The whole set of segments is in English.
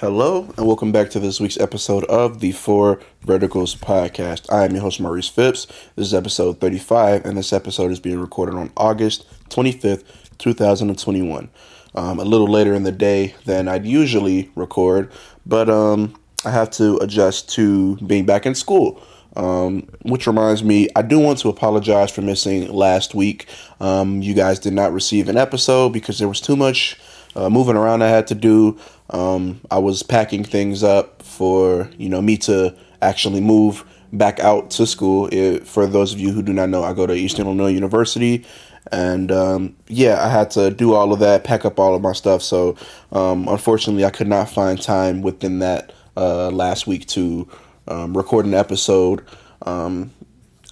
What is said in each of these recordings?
Hello, and welcome back to this week's episode of the Four Verticals podcast. I am your host, Maurice Phipps. This is episode 35, and this episode is being recorded on August 25th, 2021. Um, a little later in the day than I'd usually record, but um, I have to adjust to being back in school. Um, which reminds me, I do want to apologize for missing last week. Um, you guys did not receive an episode because there was too much uh, moving around I had to do. Um, I was packing things up for you know me to actually move back out to school. It, for those of you who do not know, I go to Eastern Illinois University, and um, yeah, I had to do all of that, pack up all of my stuff. So um, unfortunately, I could not find time within that uh, last week to um, record an episode. Um,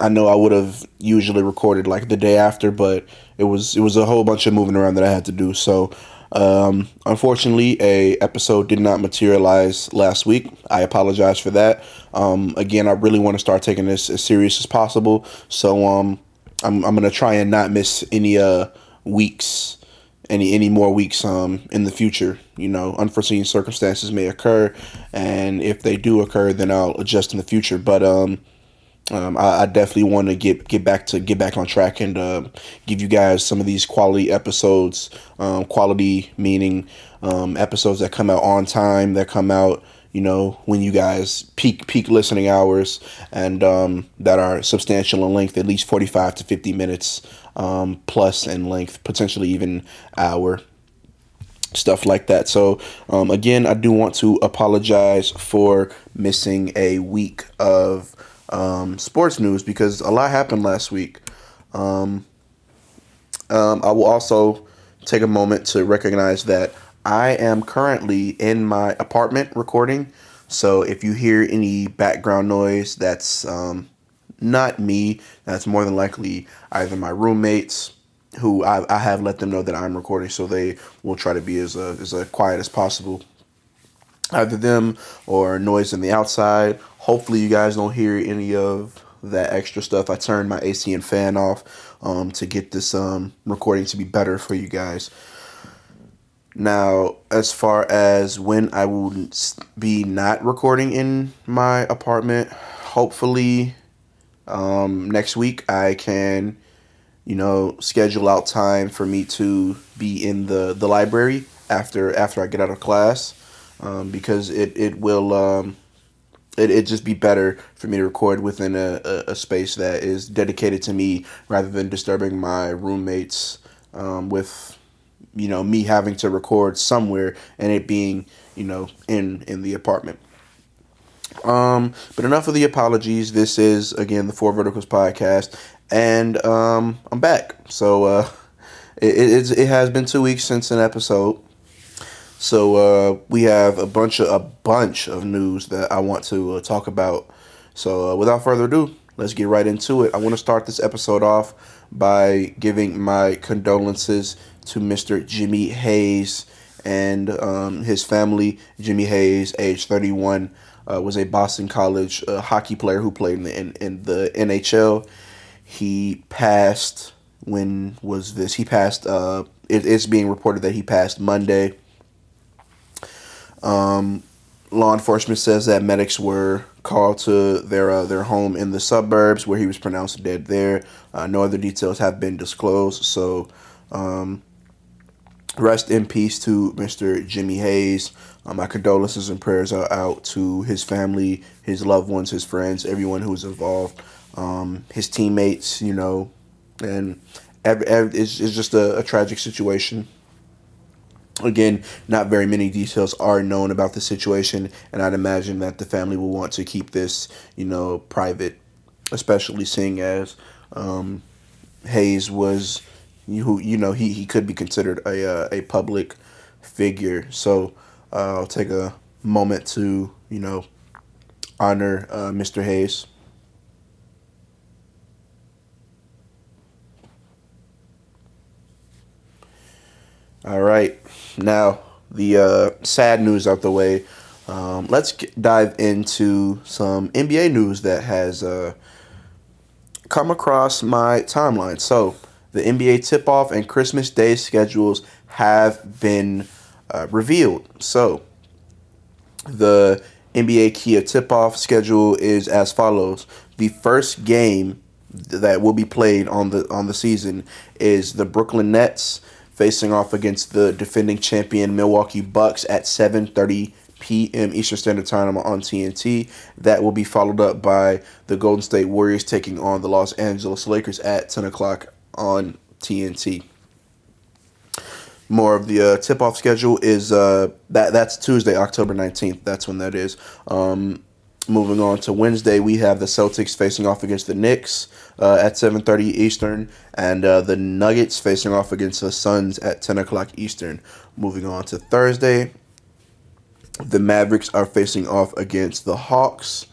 I know I would have usually recorded like the day after, but it was it was a whole bunch of moving around that I had to do. So um, unfortunately, a episode did not materialize last week. I apologize for that. Um, again, I really want to start taking this as serious as possible. So um, I'm I'm gonna try and not miss any uh weeks, any any more weeks um in the future. You know, unforeseen circumstances may occur, and if they do occur, then I'll adjust in the future. But um um, I, I, definitely want to get get back to get back on track and uh, give you guys some of these quality episodes. Um, quality meaning um, episodes that come out on time, that come out you know when you guys peak peak listening hours, and um, that are substantial in length, at least forty five to fifty minutes um, plus in length, potentially even hour stuff like that. So, um, again, I do want to apologize for missing a week of um, sports news because a lot happened last week. Um, um, I will also take a moment to recognize that I am currently in my apartment recording. So if you hear any background noise, that's um, not me. That's more than likely either my roommates, who I, I have let them know that I'm recording, so they will try to be as uh, as uh, quiet as possible either them or noise in the outside. Hopefully, you guys don't hear any of that extra stuff. I turned my AC and fan off um, to get this um, recording to be better for you guys. Now, as far as when I will be not recording in my apartment, hopefully um, next week I can, you know, schedule out time for me to be in the, the library after after I get out of class um, because it it will um, it it just be better for me to record within a, a, a, space that is dedicated to me rather than disturbing my roommates um, with you know me having to record somewhere and it being you know in in the apartment. Um, but enough of the apologies. This is again the Four Verticals podcast, and um, I'm back. So uh, it, it, it has been two weeks since an episode. So uh, we have a bunch of a bunch of news that I want to uh, talk about. So uh, without further ado, let's get right into it. I want to start this episode off by giving my condolences to Mr. Jimmy Hayes and um, his family. Jimmy Hayes, age 31, uh, was a Boston College uh, hockey player who played in the, in, in the NHL. He passed. When was this? He passed. Uh, it, it's being reported that he passed Monday. Um, law enforcement says that medics were called to their uh, their home in the suburbs where he was pronounced dead there. Uh, no other details have been disclosed. So, um, rest in peace to Mr. Jimmy Hayes. Uh, my condolences and prayers are out to his family, his loved ones, his friends, everyone who was involved, um, his teammates. You know, and every, every, it's, it's just a, a tragic situation. Again, not very many details are known about the situation, and I'd imagine that the family will want to keep this, you know, private, especially seeing as um, Hayes was, you you know, he, he could be considered a uh, a public figure. So uh, I'll take a moment to you know honor uh, Mr. Hayes. All right. Now, the uh, sad news out the way. Um, let's get, dive into some NBA news that has uh, come across my timeline. So, the NBA tip off and Christmas Day schedules have been uh, revealed. So, The NBA Kia tip off schedule is as follows. The first game that will be played on the on the season is the Brooklyn Nets facing off against the defending champion Milwaukee Bucks at 7:30 p.m. Eastern Standard Time on TNT. That will be followed up by the Golden State Warriors taking on the Los Angeles Lakers at 10 o'clock on TNT. More of the uh, tip-off schedule is uh, that that's Tuesday, October 19th. That's when that is. Um, moving on to Wednesday, we have the Celtics facing off against the Knicks uh, at 7:30 Eastern, and uh, the Nuggets facing off against the Suns at 10 o'clock Eastern. Moving on to Thursday, the Mavericks are facing off against the Hawks,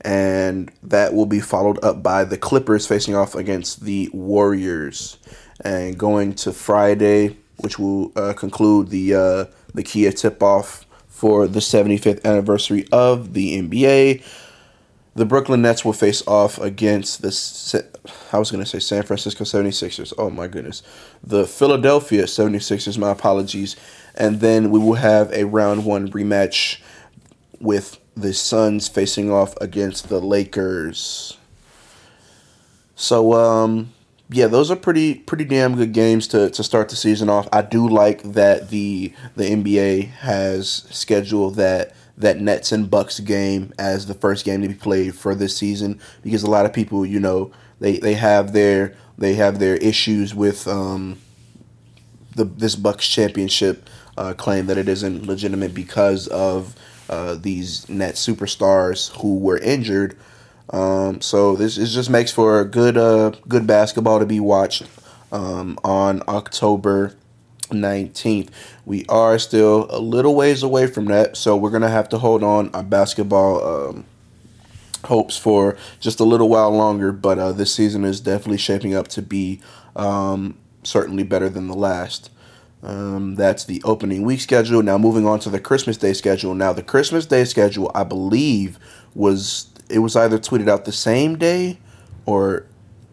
and that will be followed up by the Clippers facing off against the Warriors. And going to Friday, which will uh, conclude the uh, the Kia tip off for the 75th anniversary of the NBA. The Brooklyn Nets will face off against the I was going to say San Francisco 76ers. Oh my goodness. The Philadelphia 76ers, my apologies. And then we will have a round 1 rematch with the Suns facing off against the Lakers. So um yeah, those are pretty pretty damn good games to, to start the season off. I do like that the the NBA has scheduled that that Nets and Bucks game as the first game to be played for this season because a lot of people, you know, they, they have their they have their issues with um, the this Bucks championship uh, claim that it isn't legitimate because of uh, these net superstars who were injured. Um, so this is just makes for a good uh, good basketball to be watched um, on October 19th. We are still a little ways away from that, so we're gonna have to hold on our basketball um, hopes for just a little while longer. But uh, this season is definitely shaping up to be um, certainly better than the last. Um, that's the opening week schedule. Now moving on to the Christmas Day schedule. Now the Christmas Day schedule, I believe, was it was either tweeted out the same day or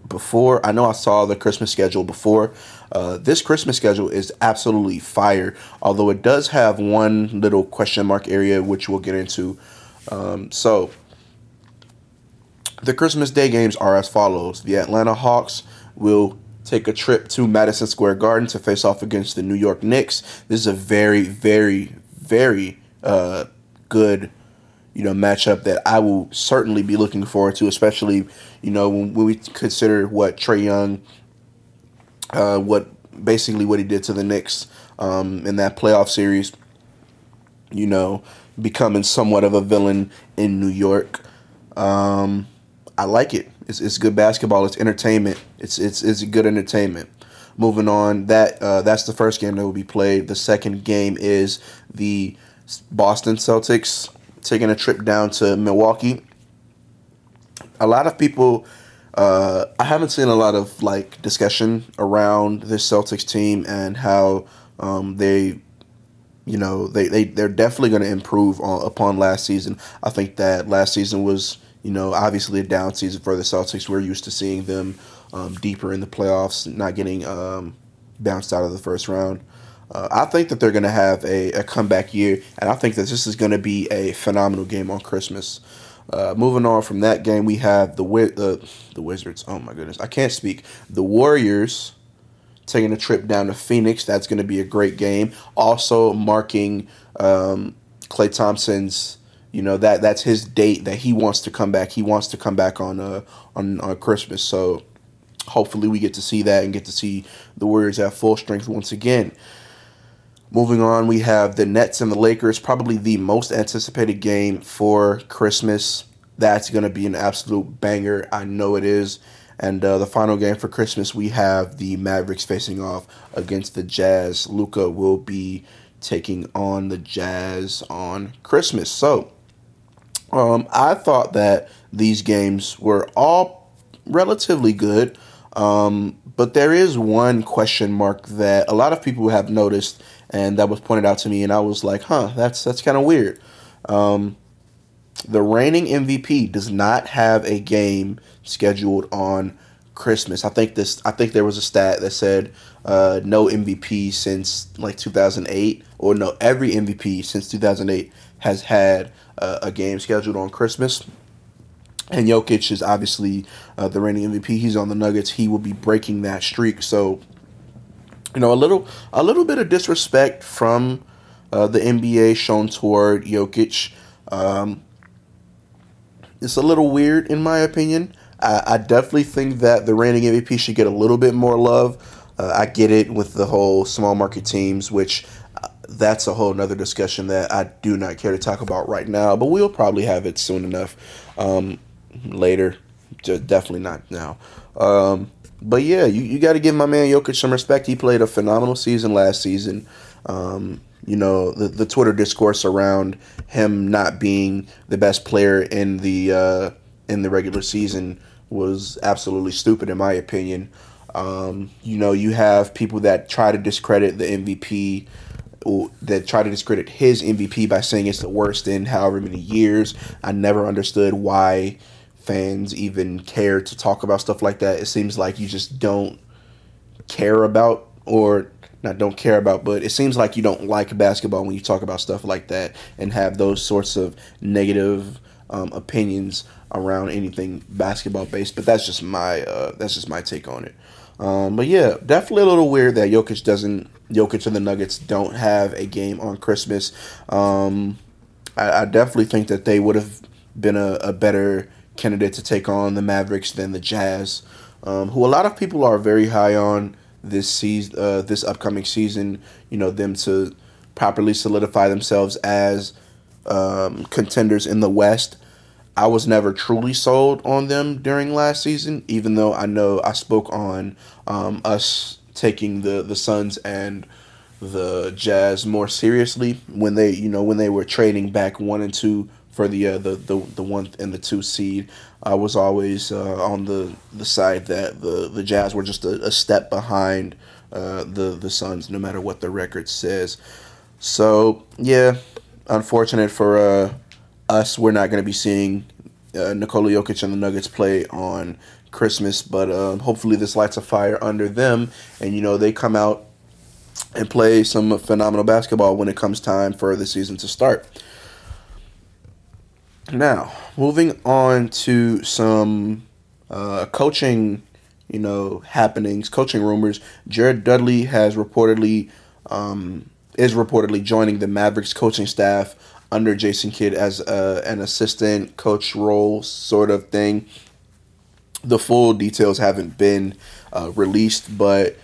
before. I know I saw the Christmas schedule before. Uh, this Christmas schedule is absolutely fire, although it does have one little question mark area, which we'll get into. Um, so, the Christmas Day games are as follows The Atlanta Hawks will take a trip to Madison Square Garden to face off against the New York Knicks. This is a very, very, very uh, good you know matchup that I will certainly be looking forward to, especially you know when, when we consider what Trae Young, uh, what basically what he did to the Knicks um, in that playoff series. You know, becoming somewhat of a villain in New York. Um, I like it. It's, it's good basketball. It's entertainment. It's it's it's good entertainment. Moving on, that uh, that's the first game that will be played. The second game is the Boston Celtics taking a trip down to Milwaukee. A lot of people, uh, I haven't seen a lot of like discussion around this Celtics team and how um, they, you know, they they they're definitely going to improve on, upon last season. I think that last season was, you know, obviously a down season for the Celtics. We're used to seeing them um, deeper in the playoffs, not getting um, bounced out of the first round. Uh, I think that they're going to have a, a comeback year, and I think that this is going to be a phenomenal game on Christmas. Uh, moving on from that game, we have the uh, the Wizards. Oh my goodness, I can't speak. The Warriors taking a trip down to Phoenix. That's going to be a great game. Also marking um, Klay Thompson's. You know that that's his date that he wants to come back. He wants to come back on uh, on on Christmas. So hopefully we get to see that and get to see the Warriors at full strength once again. Moving on, we have the Nets and the Lakers, probably the most anticipated game for Christmas. That's going to be an absolute banger. I know it is. And uh, the final game for Christmas, we have the Mavericks facing off against the Jazz. Luka will be taking on the Jazz on Christmas. So, um, I thought that these games were all relatively good. Um, but there is one question mark that a lot of people have noticed and that was pointed out to me, and I was like, "Huh, that's that's kind of weird." Um, the reigning MVP does not have a game scheduled on Christmas. I think this. I think there was a stat that said uh, no MVP since like 2008, or no every MVP since 2008 has had uh, a game scheduled on Christmas. And Jokic is obviously uh, the reigning MVP. He's on the Nuggets. He will be breaking that streak. So, you know, a little a little bit of disrespect from uh, the NBA shown toward Jokic. Um, it's a little weird, in my opinion. I, I, definitely think that the reigning MVP should get a little bit more love. Uh, I get it with the whole small market teams, which uh, that's a whole nother discussion that I do not care to talk about right now, but we'll probably have it soon enough um, later. Definitely not now. Um, but yeah, you, you got to give my man Jokic some respect. He played a phenomenal season last season. Um, you know the, the Twitter discourse around him not being the best player in the uh, in the regular season was absolutely stupid in my opinion. Um, you know, you have people that try to discredit the MVP, that try to discredit his MVP by saying it's the worst in however many years. I never understood why fans even care to talk about stuff like that. It seems like you just don't care about or not don't care about, but it seems like you don't like basketball when you talk about stuff like that and have those sorts of negative um, opinions around anything basketball based. But that's just my uh, that's just my take on it. Um, but yeah, definitely a little weird that Jokic doesn't Jokic and the Nuggets don't have a game on Christmas. Um, I, I, definitely think that they would have been a, a, better candidate to take on the Mavericks than the Jazz, um, who a lot of people are very high on this season, uh, this upcoming season. You know them to properly solidify themselves as um, contenders in the West. I was never truly sold on them during last season, even though I know I spoke on um, us taking the the Suns and the Jazz more seriously when they you know when they were trading back one and two for the uh, the, the the one and the two seed. I was always uh, on the the side that the the Jazz were just a, a step behind uh, the the Suns, no matter what the record says. So yeah, unfortunate for uh, us, we're not going to be seeing uh, Nikola Jokic and the Nuggets play on Christmas, but um, hopefully this lights a fire under them, and you know they come out and play some phenomenal basketball when it comes time for the season to start. Now, moving on to some uh, coaching, you know, happenings, coaching rumors. Jared Dudley has reportedly um, is reportedly joining the Mavericks coaching staff under Jason Kidd as a, an assistant coach role sort of thing. The full details haven't been uh, released, but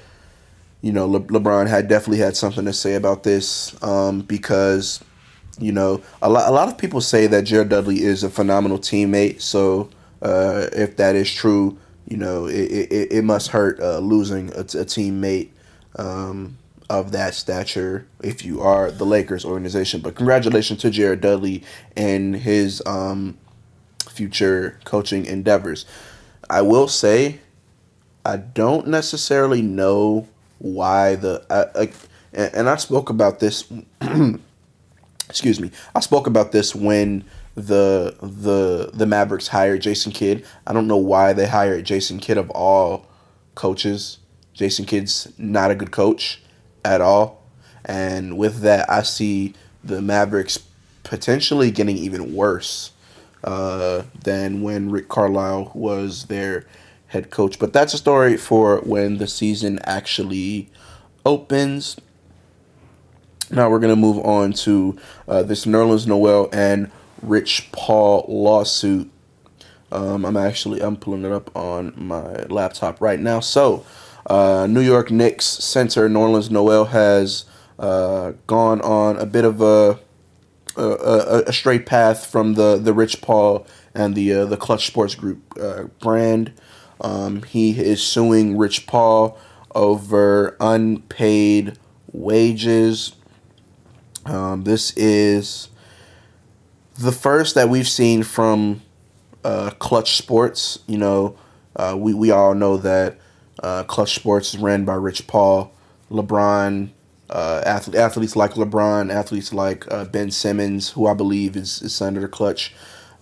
you know Le- LeBron had definitely had something to say about this um, because you know a lot a lot of people say that Jared Dudley is a phenomenal teammate. So uh, if that is true, you know it it, it must hurt uh, losing a, a teammate. Um, of that stature if you are the Lakers organization. But congratulations to Jared Dudley and his um, future coaching endeavors. I will say, I don't necessarily know why the I, I, and I spoke about this. excuse me. I spoke about this when the the the Mavericks hired Jason Kidd. I don't know why they hired Jason Kidd of all coaches. Jason Kidd's not a good coach at all. And with that, I see the Mavericks potentially getting even worse uh, than when Rick Carlisle was their head coach. But that's a story for when the season actually opens. Now we're going to move on to uh, this Nerlens Noel and Rich Paul lawsuit. Um, I'm actually I'm pulling it up on my laptop right now. So uh, New York Knicks center Nerlens Noel has uh, gone on a bit of a, a, a straight path from the, the Rich Paul and the uh, the Clutch Sports Group uh, brand. Um, he is suing Rich Paul over unpaid wages. Um, this is the first that we've seen from uh, Clutch Sports. You know, uh, we, we all know that uh, Clutch Sports is ran by Rich Paul, LeBron, uh, athlete, athletes like LeBron, athletes like uh, Ben Simmons, who I believe is, is under the Clutch.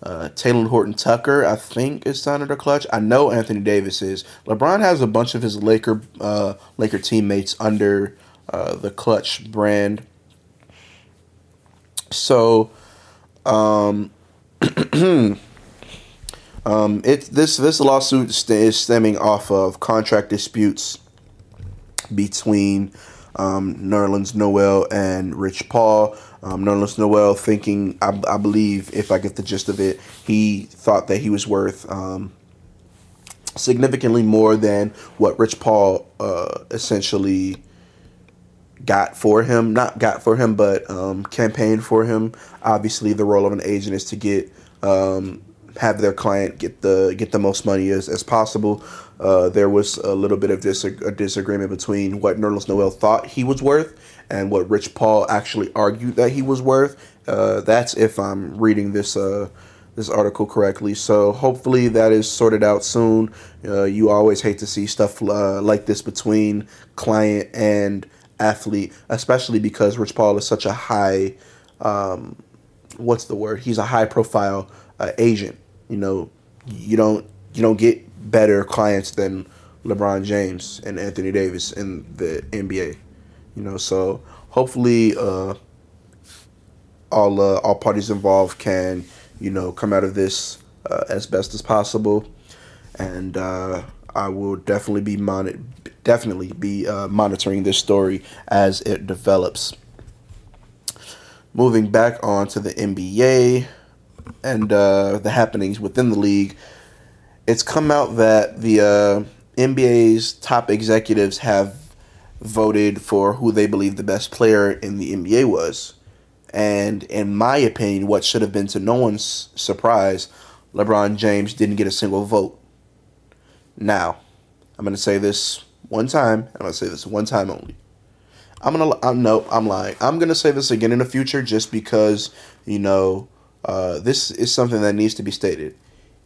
Uh, Talen Horton Tucker, I think, is signed under clutch. I know Anthony Davis is. LeBron has a bunch of his Laker uh, Laker teammates under the clutch brand. So, um, um, it this this lawsuit is stemming off of contract disputes between um, Nerlens Noel and Rich Paul. Um, Nerlens Noel thinking, I, I, believe, if I get the gist of it, he thought that he was worth um, significantly more than what Rich Paul uh, essentially got for him. Not got for him, but um, campaigned for him. Obviously, the role of an agent is to get um, have their client get the get the most money as, as possible. Uh, there was a little bit of dis- disagreement between what Nerlens Noel thought he was worth and what Rich Paul actually argued that he was worth. Uh, that's if I'm reading this uh, this article correctly. So hopefully that is sorted out soon. Uh, you always hate to see stuff uh, like this between client and athlete, especially because Rich Paul is such a high, um, what's the word? He's a high profile uh, agent. You know, you don't you don't get better clients than LeBron James and Anthony Davis in the NBA. You know, so hopefully uh, all uh, all parties involved can you know come out of this uh, as best as possible, and uh, I will definitely be definitely be uh, monitoring this story as it develops. Moving back on to the NBA and uh, the happenings within the league it's come out that the uh, NBA's top executives have voted for who they believe the best player in the NBA was. And in my opinion, what should have been to no one's surprise, LeBron James didn't get a single vote. Now, I'm to say this one time, I'm going to say this one time only. I'm to, I'm, no, I'm lying. I'm to say this again in the future just because, you know, uh, this is something that needs to be stated.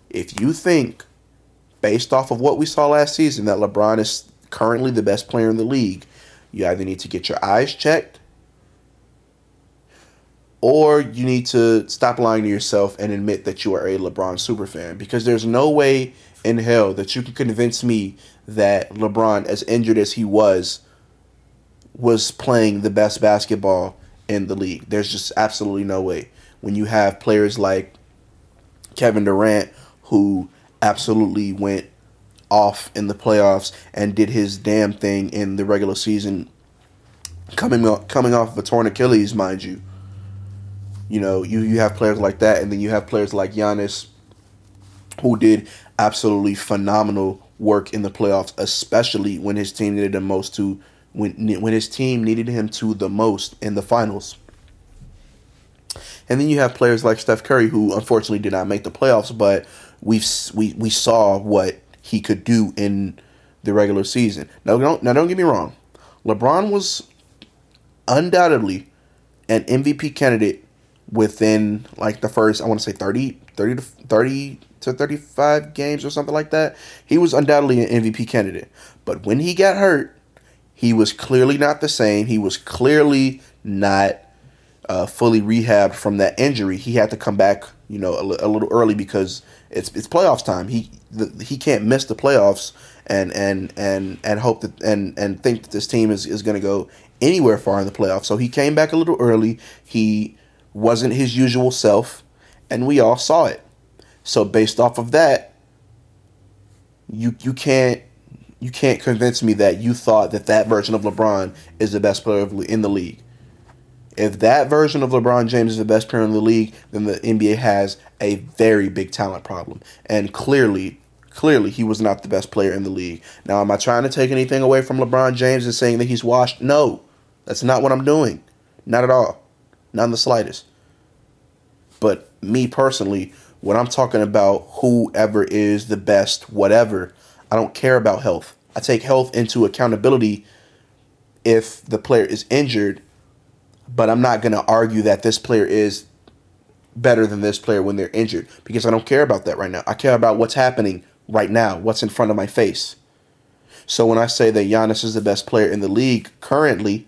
If you think based off of what we saw last season, that LeBron is currently the best player in the league, you either need to get your eyes checked or you need to stop lying to yourself and admit that you are a LeBron superfan because there's no way in hell that you can convince me that LeBron, as injured as he was, was playing the best basketball in the league. There's just absolutely no way. When you have players like Kevin Durant, who absolutely went off in the playoffs and did his damn thing in the regular season, coming off, coming off of a torn Achilles, mind you. You know, you, you have players like that, and then you have players like Giannis, who did absolutely phenomenal work in the playoffs, especially when his team needed him most to when when his team needed him to the most in the finals. And then you have players like Steph Curry, who unfortunately did not make the playoffs, but we've we we saw what he could do in the regular season. Now don't now don't get me wrong. LeBron was undoubtedly an MVP candidate within like the first I want to say 30 30 to 30 to 35 games or something like that. He was undoubtedly an MVP candidate. But when he got hurt, he was clearly not the same. He was clearly not uh, fully rehabbed from that injury. He had to come back, you know, a, a little early because it's it's playoffs time. He the, he can't miss the playoffs and and and and hope that and and think that this team is is going to go anywhere far in the playoffs. So he came back a little early. He wasn't his usual self, and we all saw it. So based off of that, you you can't you can't convince me that you thought that that version of LeBron is the best player in the league. If that version of LeBron James is the best player in the league, then the NBA has a very big talent problem. And clearly, clearly he was not the best player in the league. Now, am I trying to take anything away from LeBron James and saying that he's washed? No. That's not what I'm doing. Not at all. Not in the slightest. But me personally, when I'm talking about whoever is the best, whatever, I don't care about health. I take health into accountability if the player is injured but I'm not going to argue that this player is better than this player when they're injured because I don't care about that right now. I care about what's happening right now, what's in front of my face. So when I say that Giannis is the best player in the league currently,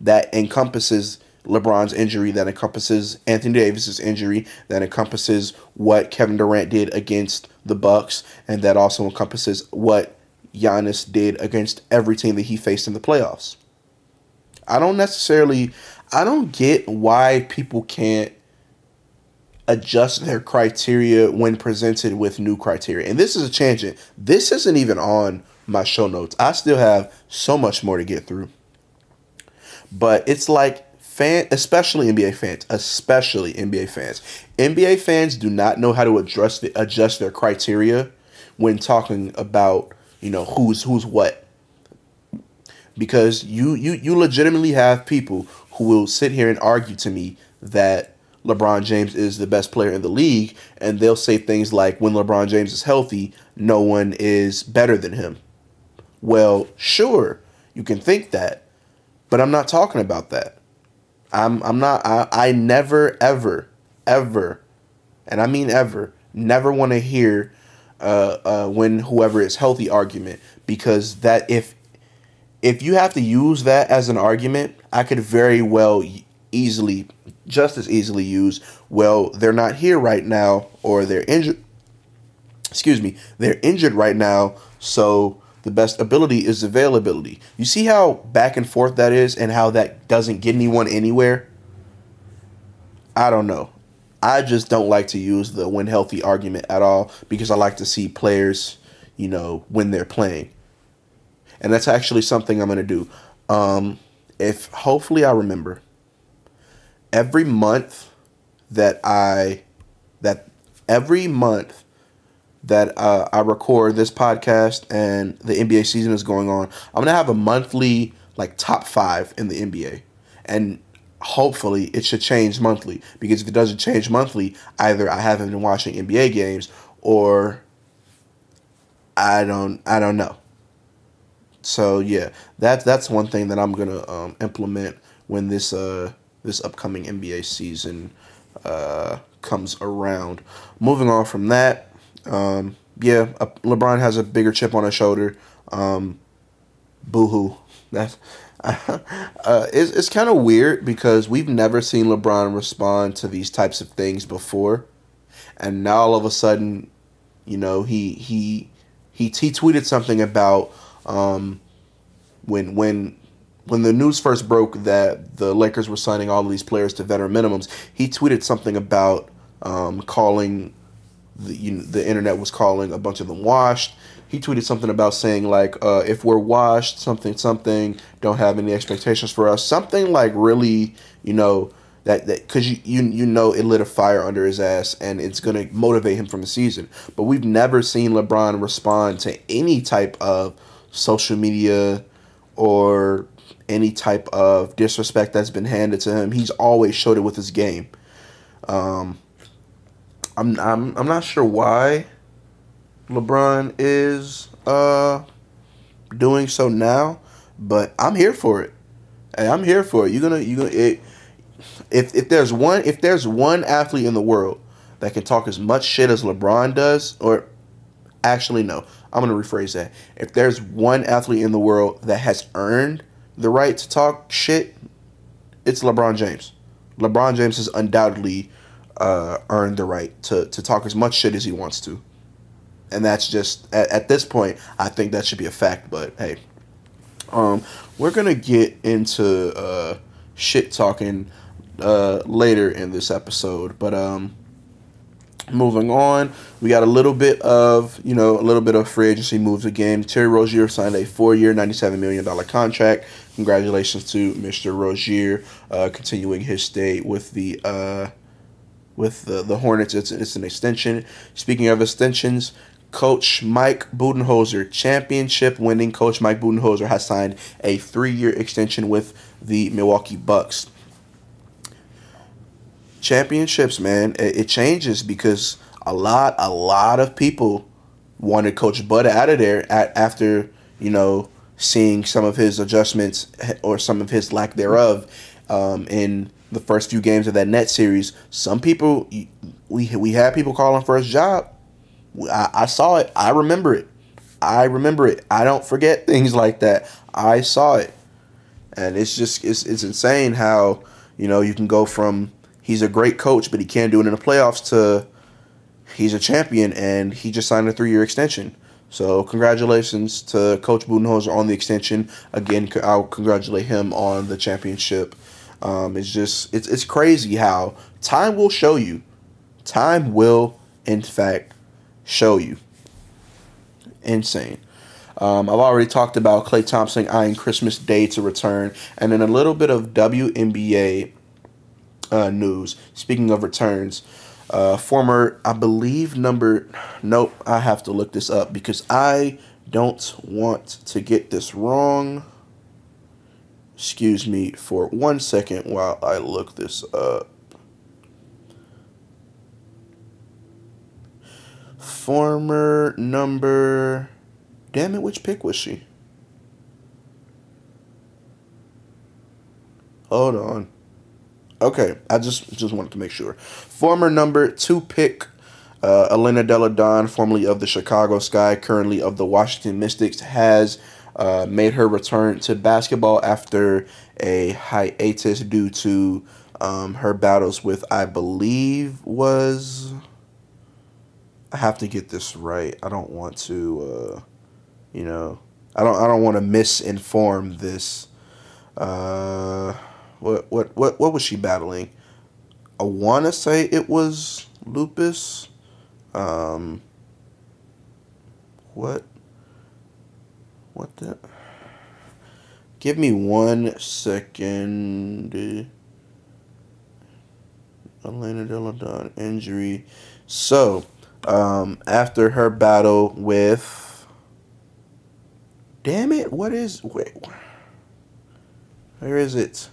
that encompasses LeBron's injury, that encompasses Anthony Davis's injury, that encompasses what Kevin Durant did against the Bucks, and that also encompasses what Giannis did against every team that he faced in the playoffs. I don't necessarily I don't get why people can't adjust their criteria when presented with new criteria. And this is a tangent. This isn't even on my show notes. I still have so much more to get through. But it's like fan especially NBA fans, especially NBA fans. NBA fans do not know how to adjust the, adjust their criteria when talking about, you know, who's who's what. Because you you you legitimately have people who will sit here and argue to me that LeBron James is the best player in the league, and they'll say things like, when LeBron James is healthy, no one is better than him. Well, sure, you can think that, but I'm not talking about that. I'm I'm not I, I never ever ever and I mean ever never want to hear uh, uh, when whoever is healthy argument because that if if you have to use that as an argument, I could very well easily just as easily use well they're not here right now or they're injured excuse me they're injured right now so the best ability is availability. You see how back and forth that is and how that doesn't get anyone anywhere? I don't know. I just don't like to use the when healthy argument at all because I like to see players, you know, when they're playing. And that's actually something I'm going to do. Um, if hopefully I remember every month that I that every month that uh, I record this podcast and the NBA season is going on, I'm gonna have a monthly like top five in the NBA, and hopefully it should change monthly because if it doesn't change monthly, either I haven't been watching NBA games or I don't I don't know. So yeah, that's that's one thing that I'm gonna um, implement when this uh this upcoming NBA season uh, comes around. Moving on from that um, yeah, LeBron has a bigger chip on his shoulder. Um, Boo hoo. That's uh, it's it's kind of weird because we've never seen LeBron respond to these types of things before, and now all of a sudden, you know, he he he he tweeted something about um, when when when the news first broke that the Lakers were signing all of these players to veteran minimums. He tweeted something about um, calling the, you know, the internet was calling a bunch of them washed. He tweeted something about saying like, uh, if we're washed, something, something, don't have any expectations for us. Something like really, you know, that that because you, you you know it lit a fire under his ass and it's gonna motivate him from the season. But we've never seen LeBron respond to any type of social media or any type of disrespect that's been handed to him. He's always showed it with his game. Um, I'm I'm I'm not sure why LeBron is uh doing so now, but I'm here for it. Hey, I'm here for it. You're gonna you gonna it, if if there's one if there's one athlete in the world that can talk as much shit as LeBron does, or actually no, I'm gonna rephrase that. If there's one athlete in the world that has earned the right to talk shit, it's LeBron James. LeBron James is undoubtedly uh, earned the right to, to talk as much shit as he wants to. And that's just, at, at this point, I think that should be a fact. But hey, um, we're going to get into uh, shit talking uh, later in this episode. But um, moving on, we got a little bit of, you know, a little bit of free agency moves again. Terry Rozier signed a four year, $97 million contract. Congratulations to Mr. Rozier uh, continuing his stay with the uh, with the, the Hornets. It's, it's an extension. Speaking of extensions, Coach Mike Budenholzer, championship winning coach Mike Budenholzer, has signed a three year extension with the Milwaukee Bucks. Championships, man, it, it changes because a lot, a lot of people wanted Coach Bud out of there at, after, you know, seeing some of his adjustments or some of his lack thereof um, in the first few games of that net series, some people we we had people calling for his job. I, I saw it. I remember it. I remember it. I don't forget things like that. I saw it, and it's just it's it's insane how You know, you can go from he's a great coach, but he can't do it in the playoffs to he's a champion and he just signed a three year extension. So congratulations to Coach Budenholzer on the extension. Again, I'll congratulate him on the championship. Um, it's just it's it's crazy how time will show you. Time will, in fact, show you. Insane. Um, I've already talked about Klay Thompson eyeing Christmas Day to return, and then a little bit of WNBA uh, news. Speaking of returns, uh, former, I believe, number. Nope, I have to look this up because I don't want to get this wrong. Excuse me for one second while I look this up. Former number. Damn it, which pick was she? Hold on. Okay, I just just wanted to make sure. Former number two pick, uh, Elena Delle Donne, formerly of the Chicago Sky, currently of the Washington Mystics, has uh, made her return to basketball after a hiatus due to um, her battles with, I believe, was. I have to get this right. I don't want to, uh, you know, I don't. I don't want to misinform this. Uh, what what what what was she battling? I want to say it was lupus. Um, what? What the? Give me one second. Elena Delle Donne injury. So, um, after her battle with. Damn it! What is wait? Where is it?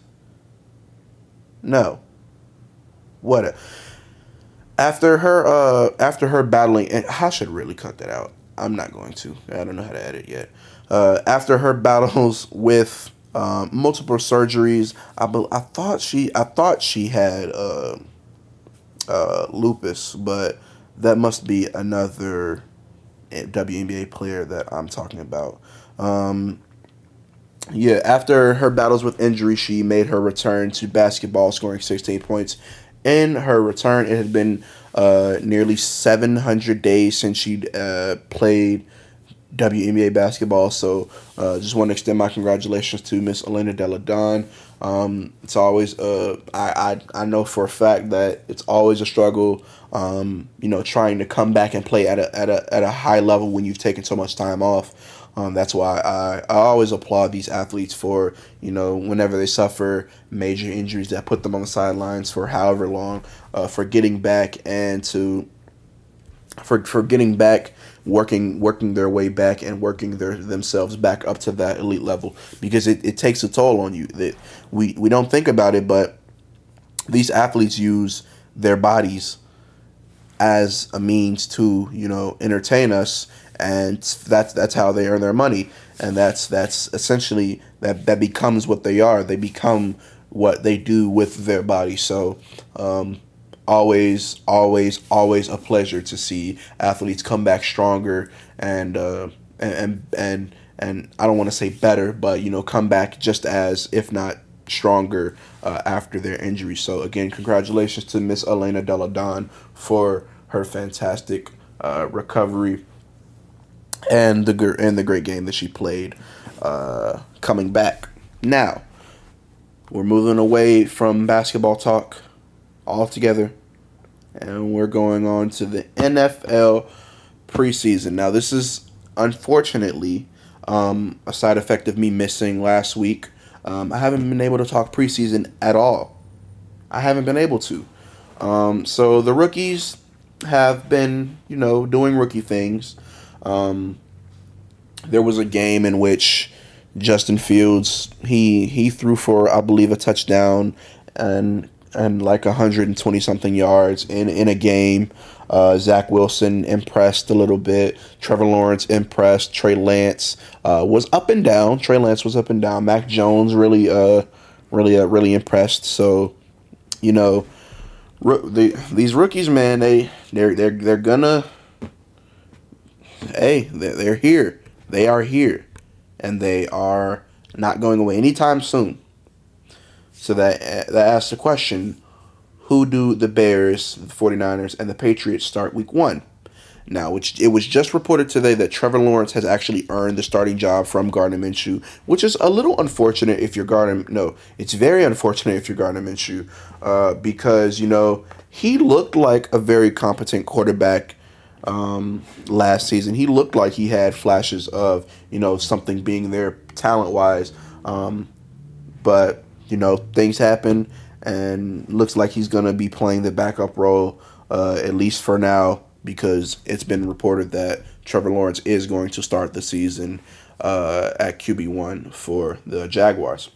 No. What? After her, uh, after her battling, and I should really cut that out. I'm not going to. I don't know how to edit yet. Uh, after her battles with um, multiple surgeries, I, be, I thought she, I thought she had uh, uh, lupus, but that must be another WNBA player that I'm talking about. Um, yeah, after her battles with injury, she made her return to basketball, scoring 16 points. In her return, it had been uh, nearly 700 days since she'd uh, played WNBA basketball. So, uh, just want to extend my congratulations to Miss Elena Delle Donne. Um, it's always uh, I, I I know for a fact that it's always a struggle. Um, you know, trying to come back and play at a at a at a high level when you've taken so much time off. Um, that's why I, I always applaud these athletes for, you know, whenever they suffer major injuries that put them on the sidelines for however long, uh, for getting back and to, for, for getting back, working working their way back and working their themselves back up to that elite level. Because it, it takes a toll on you. That we, we don't think about it, but these athletes use their bodies as a means to, you know, entertain us. And that's that's how they earn their money. And that's that's essentially that that becomes what they are. They become what they do with their body. So um, always always always a pleasure to see athletes come back stronger and uh, and and and I don't want to say better but you know come back just as if not stronger uh, after their injury so again congratulations to Miss Elena Delle Donne for her fantastic uh, recovery and the and the great game that she played uh, coming back. Now, we're moving away from basketball talk altogether, and we're going on to the NFL preseason. Now, this is unfortunately um, a side effect of me missing last week. Um, I haven't been able to talk preseason at all. I haven't been able to. Um, so the rookies have been, you know, doing rookie things. Um, there was a game in which Justin Fields he he threw for I believe a touchdown and and like 120 something yards in in a game. Uh, Zach Wilson impressed a little bit. Trevor Lawrence impressed. Trey Lance uh, was up and down. Trey Lance was up and down. Mac Jones really uh really uh, really impressed. So you know, the, these rookies, man, they they're they're they're gonna hey, they they're here. They are here. And they are not going away anytime soon. So that that asks the question, who do the Bears, the 49ers, and the Patriots start week one? Now, which it was just reported today that Trevor Lawrence has actually earned the starting job from Gardner Minshew, which is a little unfortunate if you're Gardner. No, it's very unfortunate if you're Gardner Minshew, uh, because you know he looked like a very competent quarterback um, last season. He looked like he had flashes of you know something being there talent wise, um, but you know things happen, and looks like he's gonna be playing the backup role uh, at least for now because it's been reported that Trevor Lawrence is going to start the season uh, at QB1 for the Jaguars.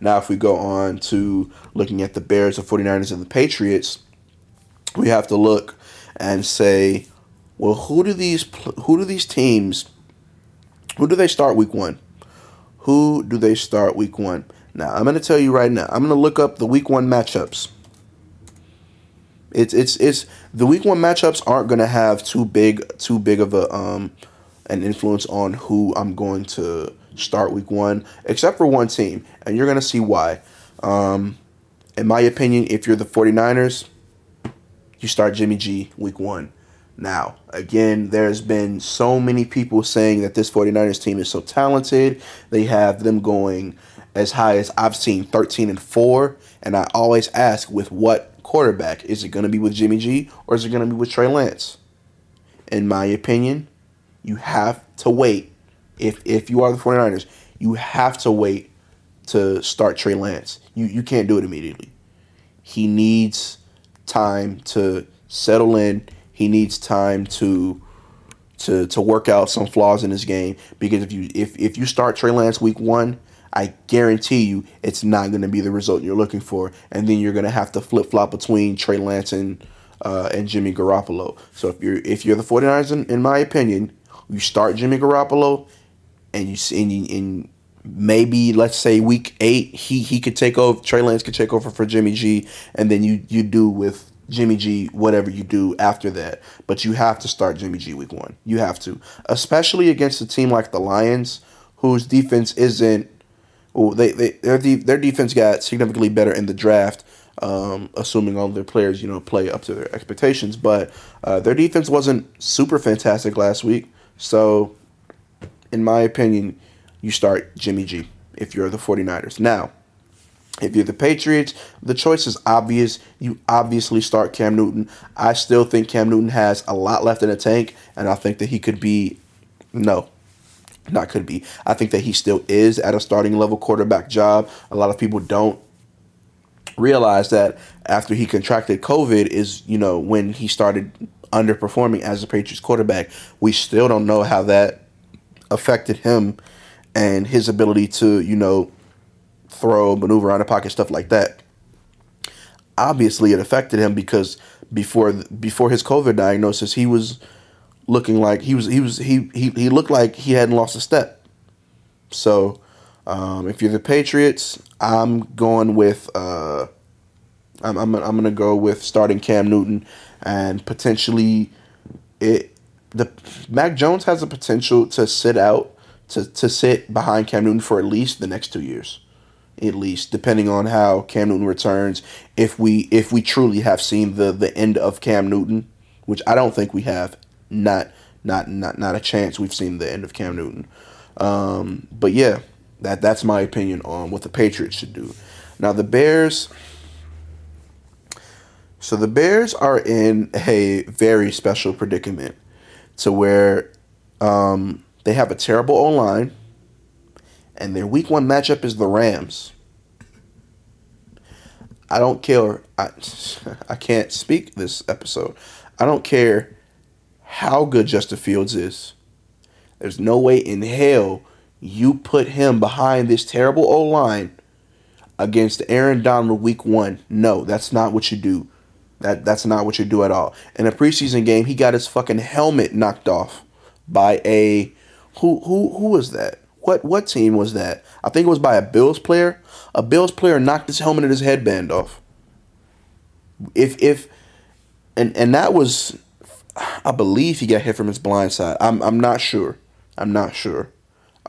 Now, if we go on to looking at the Bears, the 49ers, and the Patriots, we have to look and say, well, who do these who do these teams who do they start week 1? Who do they start week 1? Now, I'm going to tell you right now. I'm going to look up the week 1 matchups it's it's it's the week one matchups aren't gonna have too big too big of a um an influence on who I'm going to start week one, except for one team, and you're gonna see why. Um, in my opinion, if you're the 49ers, you start Jimmy G week one. Now, again, there's been so many people saying that this 49ers team is so talented. They have them going as high as I've seen 13 and 4. And I always ask, with what quarterback. Is it going to be with Jimmy G or is it going to be with Trey Lance? In my opinion, you have to wait. If if you are the 49ers, you have to wait to start Trey Lance. You you can't do it immediately. He needs time to settle in. He needs time to to to work out some flaws in his game because if you if if you start Trey Lance week 1, I guarantee you it's not going to be the result you're looking for. And then you're going to have to flip flop between Trey Lance and, uh, and Jimmy Garoppolo. So if you're if you're the 49ers, in, in my opinion, you start Jimmy Garoppolo and you see and maybe let's say week eight he he could take over Trey Lance could take over for Jimmy G and then you you do with Jimmy G whatever you do after that but you have to start Jimmy G week 1 you have to especially against a team like the Lions whose defense isn't well, they, they their their defense got significantly better in the draft, um, assuming all their players you know play up to their expectations. But uh, their defense wasn't super fantastic last week. So, in my opinion, you start Jimmy G if you're the 49ers. Now, if you're the Patriots, the choice is obvious. You obviously start Cam Newton. I still think Cam Newton has a lot left in the tank, and I think that he could be no, not could be. I think that he still is at a starting level quarterback job. A lot of people don't realize that after he contracted COVID is, you know, when he started underperforming as a Patriots quarterback. We still don't know how that affected him and his ability to, you know, throw, maneuver around the pocket, stuff like that. Obviously, it affected him because before before his COVID diagnosis, he was looking like he was he was he he, he looked like he hadn't lost a step. So um, if you're the Patriots, I'm going with uh, I'm I'm I'm gonna go with starting Cam Newton and potentially it the Mac Jones has the potential to sit out to to sit behind Cam Newton for at least the next two years. At least, depending on how Cam Newton returns, if we if we truly have seen the the end of Cam Newton, which I don't think we have not not not not a chance. We've seen the end of Cam Newton. Um, but yeah, that that's my opinion on what the Patriots should do. Now the Bears. So the Bears are in a very special predicament, to where um, they have a terrible O line, and their Week One matchup is the Rams. I don't care. I I can't speak this episode. I don't care how good Justin Fields is. There's no way in hell you put him behind this terrible O line against Aaron Donald week one. No, that's not what you do. That that's not what you do at all. In a preseason game, he got his fucking helmet knocked off by a who who who was that? What what team was that? I think it was by a Bills player. A Bills player knocked his helmet and his headband off. If if and and that was I believe he got hit from his blind side. I'm I'm not sure. I'm not sure.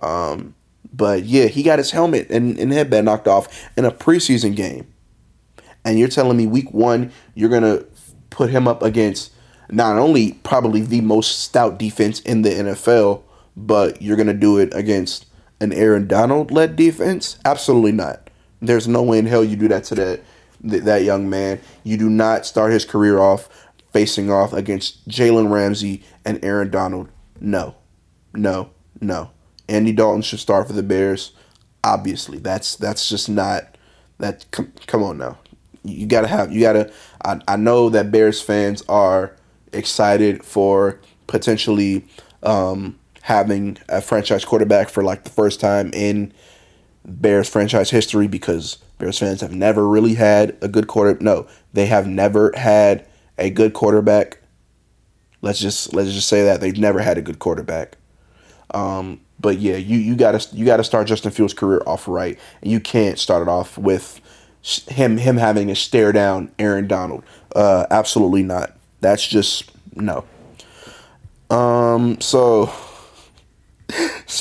Um, But yeah, he got his helmet and, and headband knocked off in a preseason game. And you're telling me week one, you're to put him up against not only probably the most stout defense in the NFL, but you're to do it against an Aaron Donald led defense? Absolutely not. There's no way in hell you do that to that that young man. You do not start his career off facing off against Jalen Ramsey and Aaron Donald. No, no, no. Andy Dalton should start for the Bears. Obviously, that's that's just not that. Come, come on now, you gotta have you gotta. I, I know that Bears fans are excited for potentially um, having a franchise quarterback for like the first time in Bears franchise history because Bears fans have never really had a good quarter. No, they have never had a good quarterback. Let's just let's just say that they've never had a good quarterback. Um, but yeah, you you gotta you gotta start Justin Fields' career off right, and you can't start it off with him him having a stare down Aaron Donald. Uh, absolutely not. That's just no. Um. So,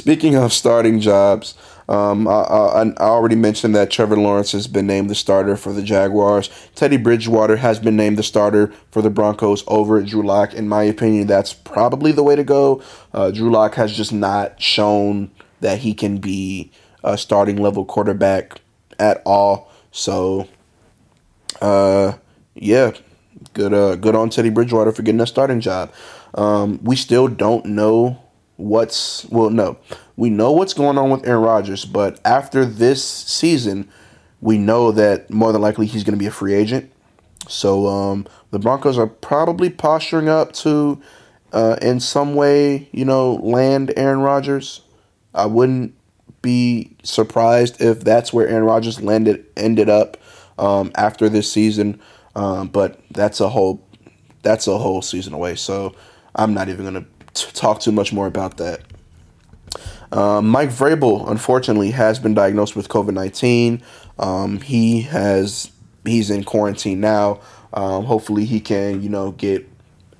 speaking of starting jobs, um, I, I, I, already mentioned that Trevor Lawrence has been named the starter for the Jaguars. Teddy Bridgewater has been named the starter for the Broncos over Drew Lock. In my opinion, that's probably the way to go. Uh, Drew Lock has just not shown that he can be a starting level quarterback at all. So, uh, yeah, good. Uh, good on Teddy Bridgewater for getting a starting job. Um, we still don't know what's well no we know what's going on with Aaron Rodgers, but after this season, we know that more than likely he's going to be a free agent. So um, the Broncos are probably posturing up to, uh, in some way, you know, land Aaron Rodgers. I wouldn't be surprised if that's where Aaron Rodgers landed ended up um, after this season. Um, but that's a whole that's a whole season away. So I'm not even going to talk too much more about that. Um, Mike Vrabel, unfortunately, has been diagnosed with COVID nineteen. Um, he has he's in quarantine now. Um, hopefully, he can you know get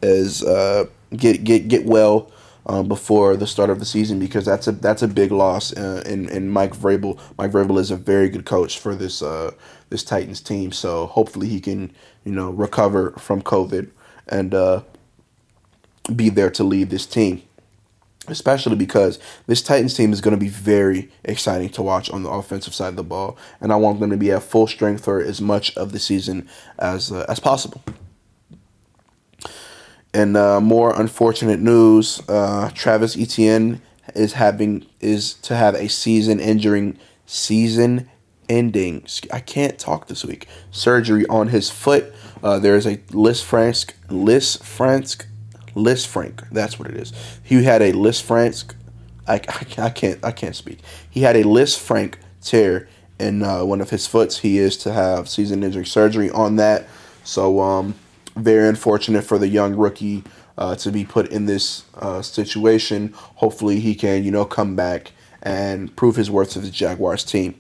as uh, get get get well um, before the start of the season because that's a that's a big loss uh, in in Mike Vrabel. Mike Vrabel is a very good coach for this uh, this Titans team, so hopefully he can you know recover from COVID and uh, be there to lead this team especially because this Titans team is going to be very exciting to watch on the offensive side of the ball, and I want them to be at full strength for as much of the season as uh, as possible. And uh, more unfortunate news: uh, Travis Etienne is having is to have a season injuring season ending. I can't talk this week. Surgery on his foot. Uh, there is a Lisfranc Lisfranc Lisfranc. That's what it is. He had a Lisfranc. I, I, I can't I can't speak. He had a Lisfranc tear in uh, one of his foots. He is to have season injury surgery on that. So um, very unfortunate for the young rookie uh, to be put in this uh, situation. Hopefully he can you know come back and prove his worth to the Jaguars team.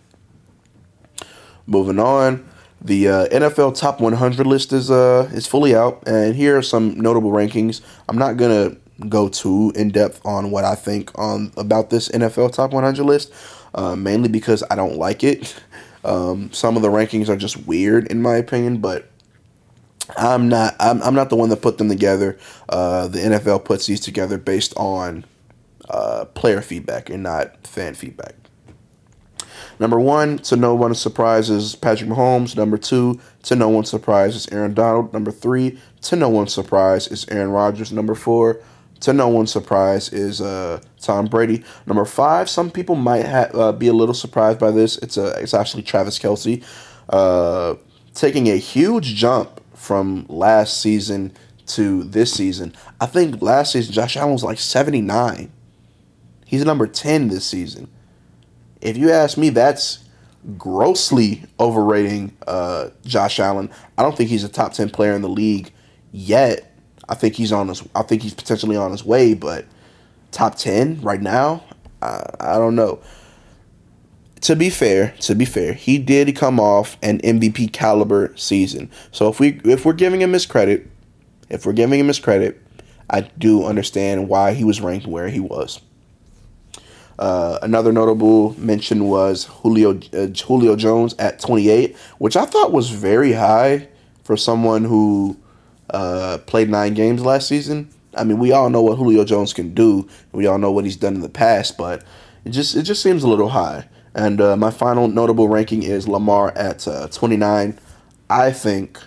Moving on. The uh, NFL Top 100 list is uh is fully out, and here are some notable rankings. I'm not gonna go too in depth on what I think on about this NFL Top 100 list, uh, mainly because I don't like it. Um, some of the rankings are just weird in my opinion, but I'm not I'm, I'm not the one that put them together. Uh, the NFL puts these together based on uh, player feedback and not fan feedback. Number one, to no one's surprise, is Patrick Mahomes. Number two, to no one's surprise, is Aaron Donald. Number three, to no one's surprise, is Aaron Rodgers. Number four, to no one's surprise, is uh, Tom Brady. Number five, some people might ha- uh, be a little surprised by this. It's uh, it's actually Travis Kelce, uh, taking a huge jump from last season to this season. I think last season Josh Allen was like seventy nine. He's number ten this season if you ask me, that's grossly overrating uh, Josh Allen. I don't think he's a top ten player in the league yet. I think he's on his. I think he's potentially on his way, but top ten right now, I, I don't know. To be fair, to be fair, he did come off an MVP caliber season. So if we if we're giving him his credit, if we're giving him his credit, I do understand why he was ranked where he was. Uh, another notable mention was Julio uh, Julio Jones at 28, which I thought was very high for someone who uh, played nine games last season. I mean, we all know what Julio Jones can do. We all know what he's done in the past, but it just it just seems a little high. And uh, my final notable ranking is Lamar at uh, 29. I think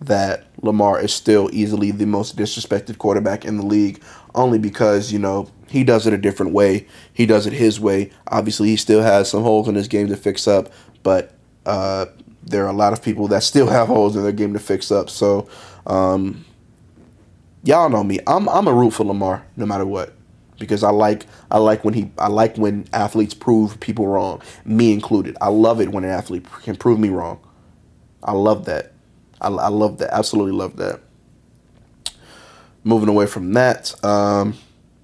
that Lamar is still easily the most disrespected quarterback in the league, only because you know he does it a different way. He does it his way. Obviously, he still has some holes in his game to fix up, but uh, there are a lot of people that still have holes in their game to fix up. So, um, y'all know me. I'm I'm a root for Lamar no matter what because I like I like when he I like when athletes prove people wrong, me included. I love it when an athlete can prove me wrong. I love that. I, I love that. Absolutely love that. Moving away from that, um,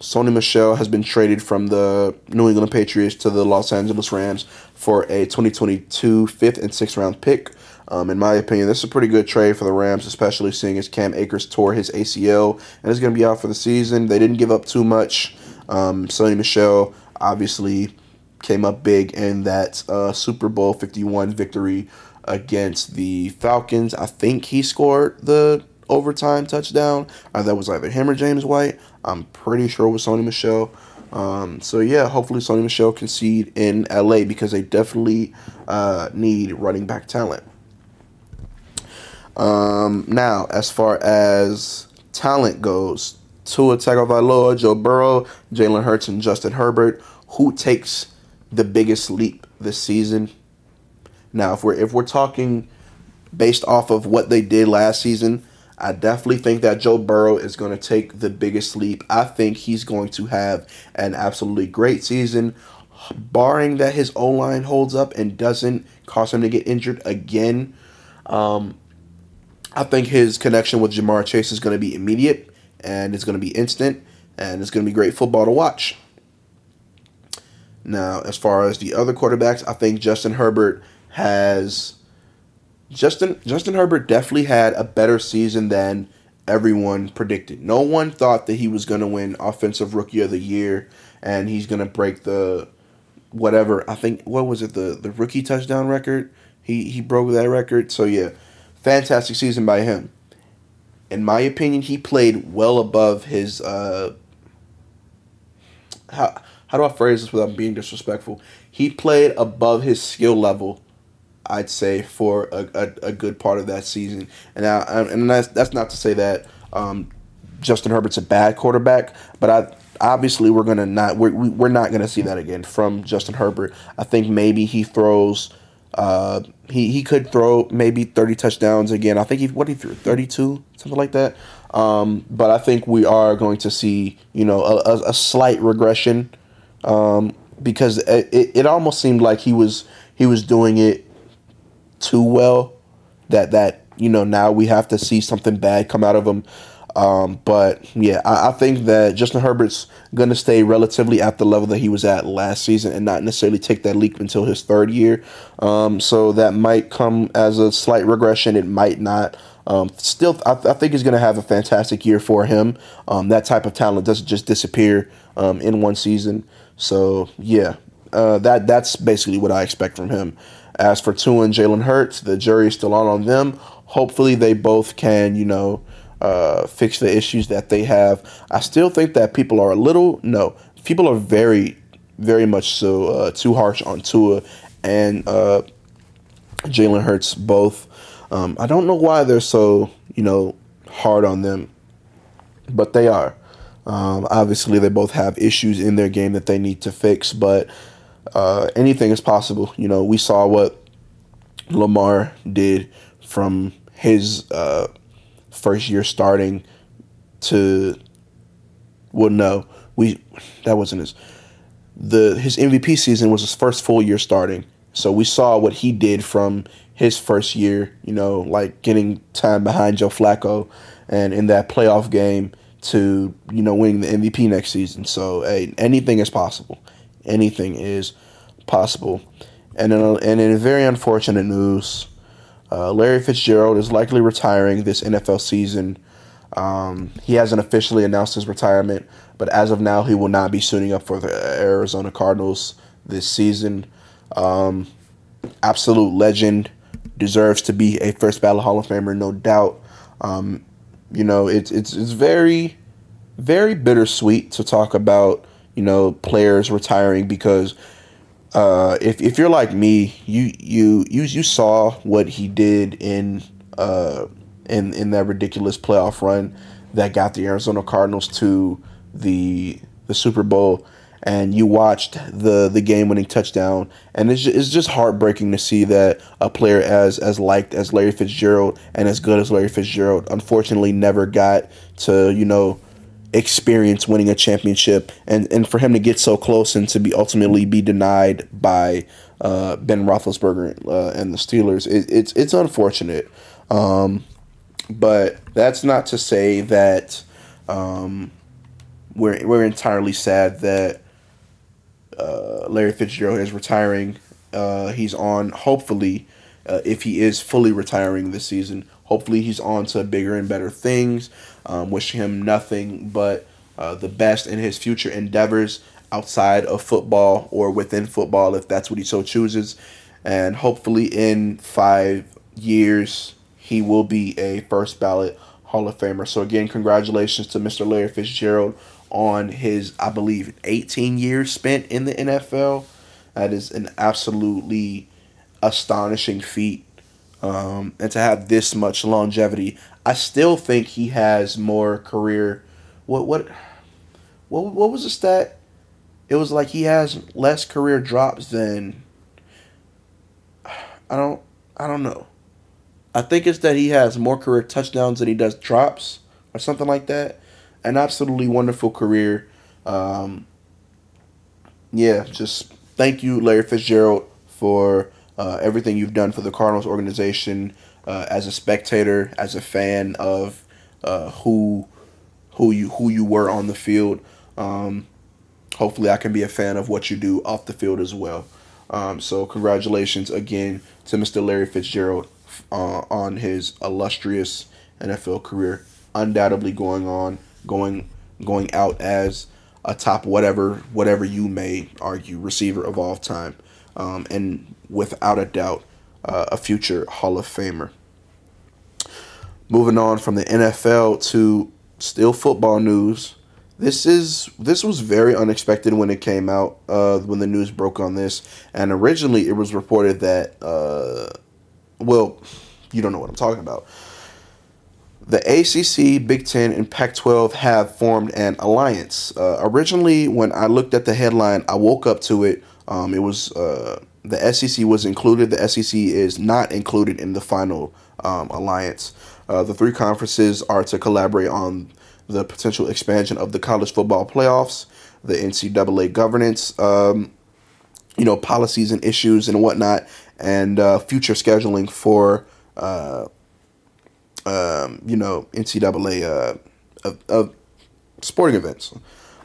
Sony Michel has been traded from the New England Patriots to the Los Angeles Rams for a 2022 fifth and sixth round pick. Um, in my opinion, this is a pretty good trade for the Rams, especially seeing as Cam Akers tore his ACL and is going to be out for the season. They didn't give up too much. Um, Sony Michel obviously came up big in that uh, Super Bowl 51 victory against the Falcons. I think he scored the overtime touchdown. Uh, that was either him or James White. I'm pretty sure with Sony Michel. Um, so yeah, hopefully Sony Michel can seed in LA because they definitely uh, need running back talent. Um, now, as far as talent goes, Tua Tagovailoa, Joe Burrow, Jalen Hurts, and Justin Herbert, who takes the biggest leap this season? Now, if we're if we're talking based off of what they did last season, I definitely think that Joe Burrow is going to take the biggest leap. I think he's going to have an absolutely great season, barring that his O line holds up and doesn't cause him to get injured again. Um, I think his connection with Ja'Marr Chase is going to be immediate and it's going to be instant and it's going to be great football to watch. Now, as far as the other quarterbacks, I think Justin Herbert has Justin Justin Herbert definitely had a better season than everyone predicted. No one thought that he was going to win offensive rookie of the year and he's going to break the whatever. I think what was it the the rookie touchdown record? He he broke that record. So yeah, fantastic season by him. In my opinion, he played well above his. Uh, how how do I phrase this without being disrespectful? He played above his skill level, I'd say, for a, a, a good part of that season. And I, and that's that's not to say that um, Justin Herbert's a bad quarterback, but I obviously we're gonna not we're, we're not gonna see that again from Justin Herbert. I think maybe he throws uh, he he could throw maybe thirty touchdowns again. I think he what he threw thirty two something like that. Um, but I think we are going to see you know a, a, slight regression um, because it, it almost seemed like he was he was doing it too well that that you know now we have to see something bad come out of him. Um, but yeah, I, I, think that Justin Herbert's going to stay relatively at the level that he was at last season and not necessarily take that leap until his third year. Um, so that might come as a slight regression. It might not. Um, still, I, I, think he's going to have a fantastic year for him. Um, that type of talent doesn't just disappear um, in one season. So yeah, uh, that that's basically what I expect from him. As for Tua and Jalen Hurts, the jury is still on on them. Hopefully, they both can, you know, uh, fix the issues that they have. I still think that people are a little no, people are very, very much so uh, too harsh on Tua and uh, Jalen Hurts both. Um, I don't know why they're so you know hard on them, but they are. Um, obviously, they both have issues in their game that they need to fix, but uh, anything is possible. You know, we saw what Lamar did from his uh, first year starting to well no we that wasn't his the his MVP season was his first full year starting. So we saw what he did from his first year you know like getting time behind Joe Flacco and in that playoff game to you know winning the MVP next season. So hey anything is possible. Anything is possible and in a, and in very unfortunate news uh, Larry Fitzgerald is likely retiring this NFL season. Um, he hasn't officially announced his retirement, but as of now, he will not be suiting up for the Arizona Cardinals this season. Um, absolute legend, deserves to be a first ballot Hall of Famer, no doubt. Um, you know, it's it's it's very, very bittersweet to talk about you know players retiring because uh, if if you're like me, you you you you saw what he did in uh, in in that ridiculous playoff run that got the Arizona Cardinals to the the Super Bowl, and you watched the the game winning touchdown, and it's just, it's just heartbreaking to see that a player as as liked as Larry Fitzgerald and as good as Larry Fitzgerald unfortunately never got to you know experience winning a championship and, and for him to get so close and to be ultimately be denied by uh, Ben Roethlisberger uh, and the Steelers, it, it's it's unfortunate. Um, but that's not to say that um, we're we're entirely sad that uh, Larry Fitzgerald is retiring. Uh, he's on hopefully. Uh, if he is fully retiring this season, hopefully he's on to bigger and better things. Um, wishing him nothing but uh, the best in his future endeavors outside of football or within football, if that's what he so chooses. And hopefully, in five years, he will be a first ballot Hall of Famer. So, again, congratulations to Mr. Larry Fitzgerald on his, I believe, 18 years spent in the NFL. That is an absolutely astonishing feat. Um, and to have this much longevity, I still think he has more career. What what what what was the stat? It was like he has less career drops than. I don't I don't know. I think it's that he has more career touchdowns than he does drops or something like that. An absolutely wonderful career. Um, yeah, just thank you, Larry Fitzgerald, for uh, everything you've done for the Cardinals organization uh, as a spectator, as a fan of uh, who who you who you were on the field. Um, hopefully, I can be a fan of what you do off the field as well. Um, so, congratulations again to Mr. Larry Fitzgerald uh, on his illustrious NFL career. Undoubtedly, going on, going going out as a top whatever whatever you may argue receiver of all time, um, and without a doubt, uh, a future Hall of Famer. Moving on from the NFL to still football news. This is this was very unexpected when it came out uh, when the news broke on this, and originally it was reported that uh, well, you don't know what I'm talking about. The ACC, Big Ten, and Pac 12 have formed an alliance. Uh, originally, when I looked at the headline, I woke up to it. Um, it was uh, the SEC was included. The SEC is not included in the final um, alliance. Uh, the three conferences are to collaborate on the potential expansion of the college football playoffs, the NCAA governance, um, you know, policies and issues and whatnot, and uh, future scheduling for, uh, um, you know, NCAA uh, of, of sporting events.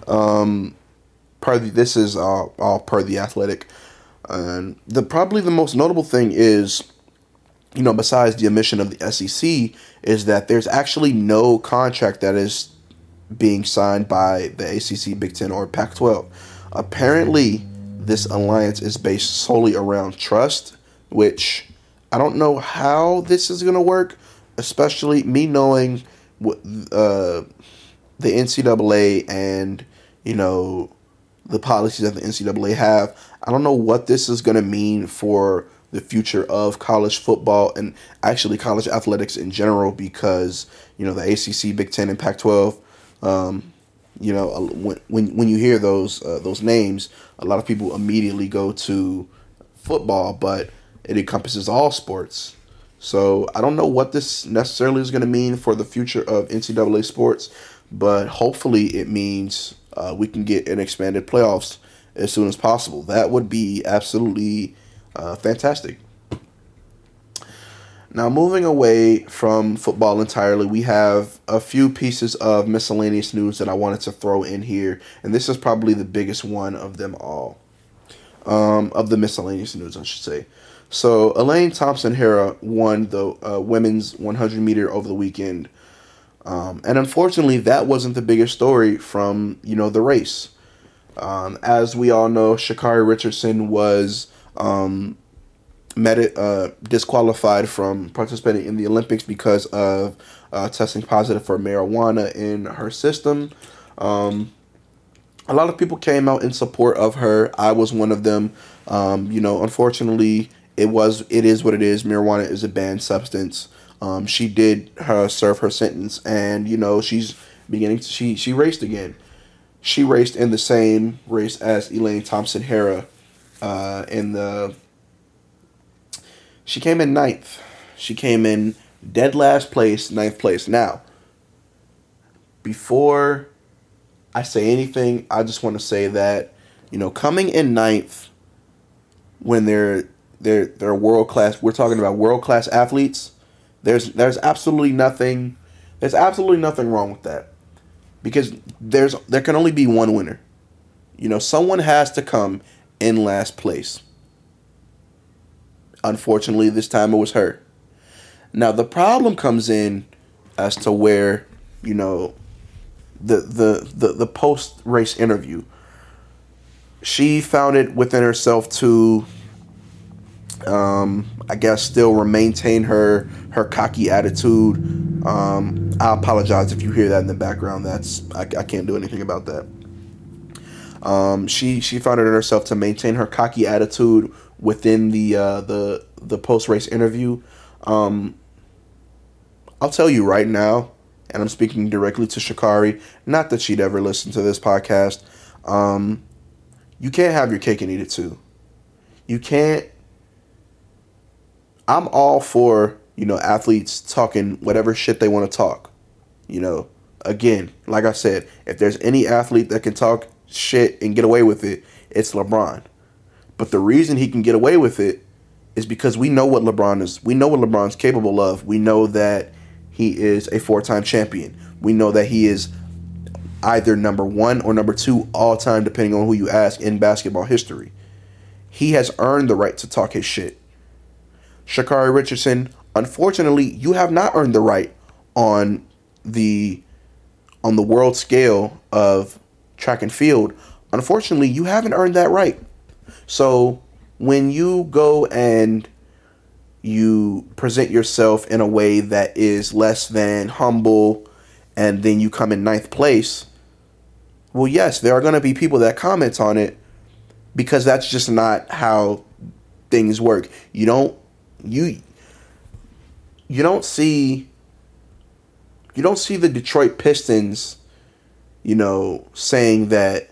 Um, per the, this is all, all per the athletic, and the probably the most notable thing is you know, besides the omission of the SEC, is that there's actually no contract that is being signed by the ACC, Big Ten, or Pac 12. Apparently, this alliance is based solely around trust, which I don't know how this is going to work, especially me knowing what uh, the NCAA and, you know, the policies that the NCAA have. I don't know what this is going to mean for the future of college football and actually college athletics in general because you know the ACC, Big Ten, and Pac-12. Um, you know, when when when you hear those uh, those names, a lot of people immediately go to football, but it encompasses all sports. So I don't know what this necessarily is going to mean for the future of NCAA sports, but hopefully it means uh, we can get an expanded playoffs as soon as possible. That would be absolutely uh, fantastic. Now, moving away from football entirely, we have a few pieces of miscellaneous news that I wanted to throw in here, and this is probably the biggest one of them all. Um, of the miscellaneous news, I should say. So, Elaine Thompson Herah won the uh, women's 100 meter over the weekend. Um, and unfortunately, that wasn't the biggest story from you know the race. Um, as we all know, Sha'Carri Richardson was um, uh, disqualified from participating in the Olympics because of uh, testing positive for marijuana in her system. Um, a lot of people came out in support of her. I was one of them. Um, you know, unfortunately, it was it is what it is. Marijuana is a banned substance. Um, she did her serve her sentence, and you know she's beginning. To, she she raced again. She raced in the same race as Elaine Thompson Herah, uh, in the. She came in ninth. She came in dead last place, ninth place. Now, before I say anything, I just want to say that you know coming in ninth when they're they're they're world class. We're talking about world class athletes. There's there's absolutely nothing there's absolutely nothing wrong with that. Because there's there can only be one winner. You know, someone has to come in last place. Unfortunately, this time it was her. Now the problem comes in as to where, you know, the the the, the post race interview. She found it within herself to um, I guess still maintain her her cocky attitude. Um, I apologize if you hear that in the background. That's I, I can't do anything about that. Um, she she found it in herself to maintain her cocky attitude within the uh, the the post race interview. Um, I'll tell you right now, and I'm speaking directly to Sha'Carri. Not that she'd ever listen to this podcast. Um, you can't have your cake and eat it too. You can't I'm all for, you know, athletes talking whatever shit they want to talk. You know, again, like I said, if there's any athlete that can talk shit and get away with it, it's LeBron. But the reason he can get away with it is because we know what LeBron is. We know what LeBron's capable of. We know that he is a four-time champion. We know that he is either number 1 or number 2 all time depending on who you ask in basketball history. He has earned the right to talk his shit. Sha'Carri Richardson, unfortunately, you have not earned the right on the on the world scale of track and field. Unfortunately, you haven't earned that right. So when you go and you present yourself in a way that is less than humble and then you come in ninth place, well, yes, there are going to be people that comment on it because that's just not how things work. You don't you you don't see you don't see the Detroit Pistons, you know, saying that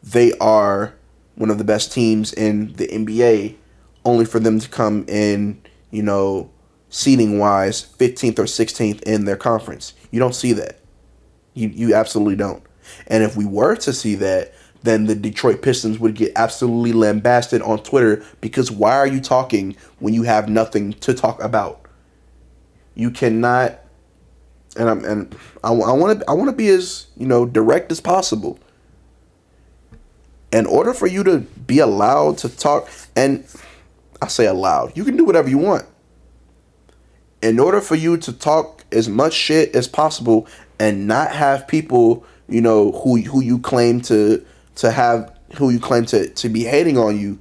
they are one of the best teams in the NBA only for them to come in, you know, seating wise 15th or 16th in their conference. You don't see that. You you absolutely don't. And if we were to see that, then the Detroit Pistons would get absolutely lambasted on Twitter because why are you talking when you have nothing to talk about? You cannot, and I'm and I want to I want to be as you know direct as possible. In order for you to be allowed to talk, and I say allowed, you can do whatever you want. In order for you to talk as much shit as possible and not have people, you know, who who you claim to to have who you claim to, to be hating on you,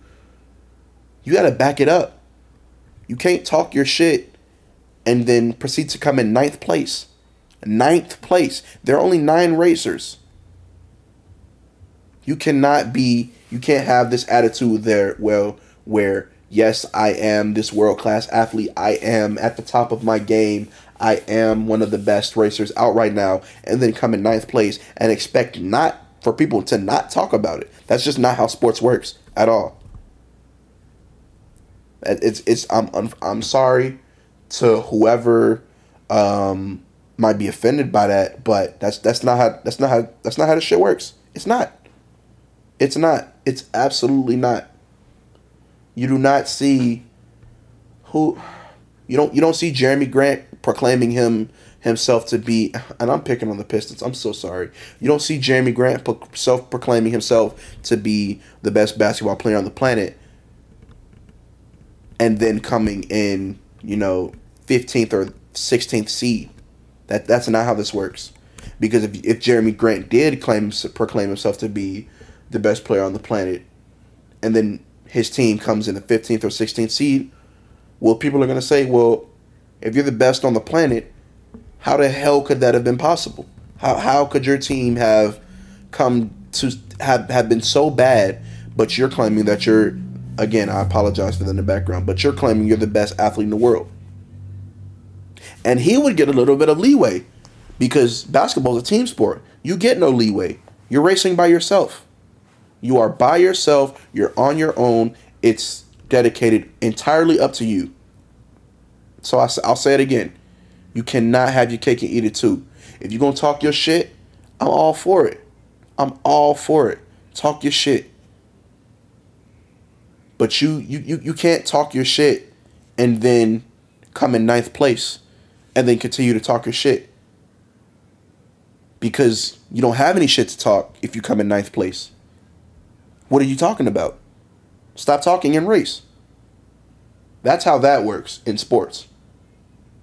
you got to back it up. You can't talk your shit and then proceed to come in ninth place. Ninth place. There are only nine racers. You cannot be, you can't have this attitude there, well, where, yes, I am this world class athlete. I am at the top of my game. I am one of the best racers out right now. And then come in ninth place and expect not for people to not talk about it. That's just not how sports works at all. It's it's I'm I'm, I'm sorry to whoever um, might be offended by that, but that's that's not how that's not how that's not how the shit works. It's not. It's not. It's absolutely not. You do not see who you don't you don't see Jerami Grant proclaiming him himself to be, and I'm picking on the Pistons. I'm so sorry. You don't see Jerami Grant self proclaiming himself to be the best basketball player on the planet, and then coming in, you know, 15th or 16th seed. That that's not how this works. Because if if Jerami Grant did claim proclaim himself to be the best player on the planet, and then his team comes in the 15th or 16th seed, well, people are going to say, well, if you're the best on the planet, how the hell could that have been possible? How, how could your team have come to have, have been so bad, but you're claiming that you're, again, I apologize for the in the background, but you're claiming you're the best athlete in the world? And he would get a little bit of leeway because basketball is a team sport. You get no leeway. You're racing by yourself. You are by yourself, you're on your own. It's dedicated entirely up to you. So I, will say it again. You cannot have your cake and eat it too. If you're going to talk your shit, I'm all for it. I'm all for it. Talk your shit. But you you you, you can't talk your shit and then come in ninth place and then continue to talk your shit. Because you don't have any shit to talk if you come in ninth place. What are you talking about? Stop talking and race. That's how that works in sports.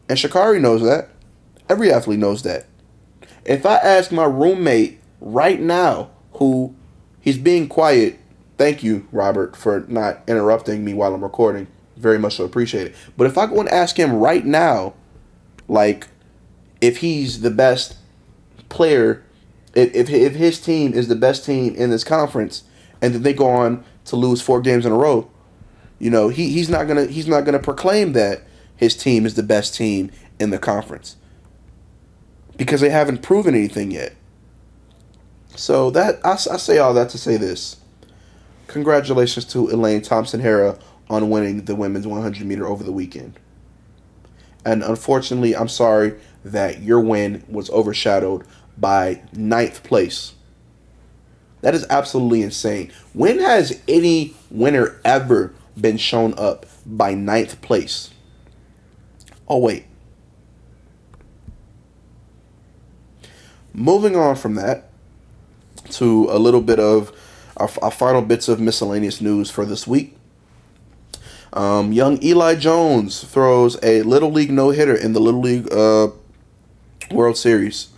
And Sha'Carri knows that. Every athlete knows that. If I ask my roommate right now, who he's being quiet, thank you, Robert, for not interrupting me while I'm recording. Very much so appreciate it. But if I go and ask him right now, like, if he's the best player, if, if, if his team is the best team in this conference, and then they go on to lose four games in a row, you know, he, he's not gonna he's not gonna proclaim that his team is the best team in the conference because they haven't proven anything yet. So that I, I say all that to say this: congratulations to Elaine Thompson Herah on winning the women's 100 meter over the weekend. And unfortunately, I'm sorry that your win was overshadowed by ninth place that is absolutely insane. When has any winner ever been shown up by ninth place? Oh, wait. Moving on from that to a little bit of our, our final bits of miscellaneous news for this week. Um, young Eli Jones throws a Little League no hitter in the Little League uh, World Series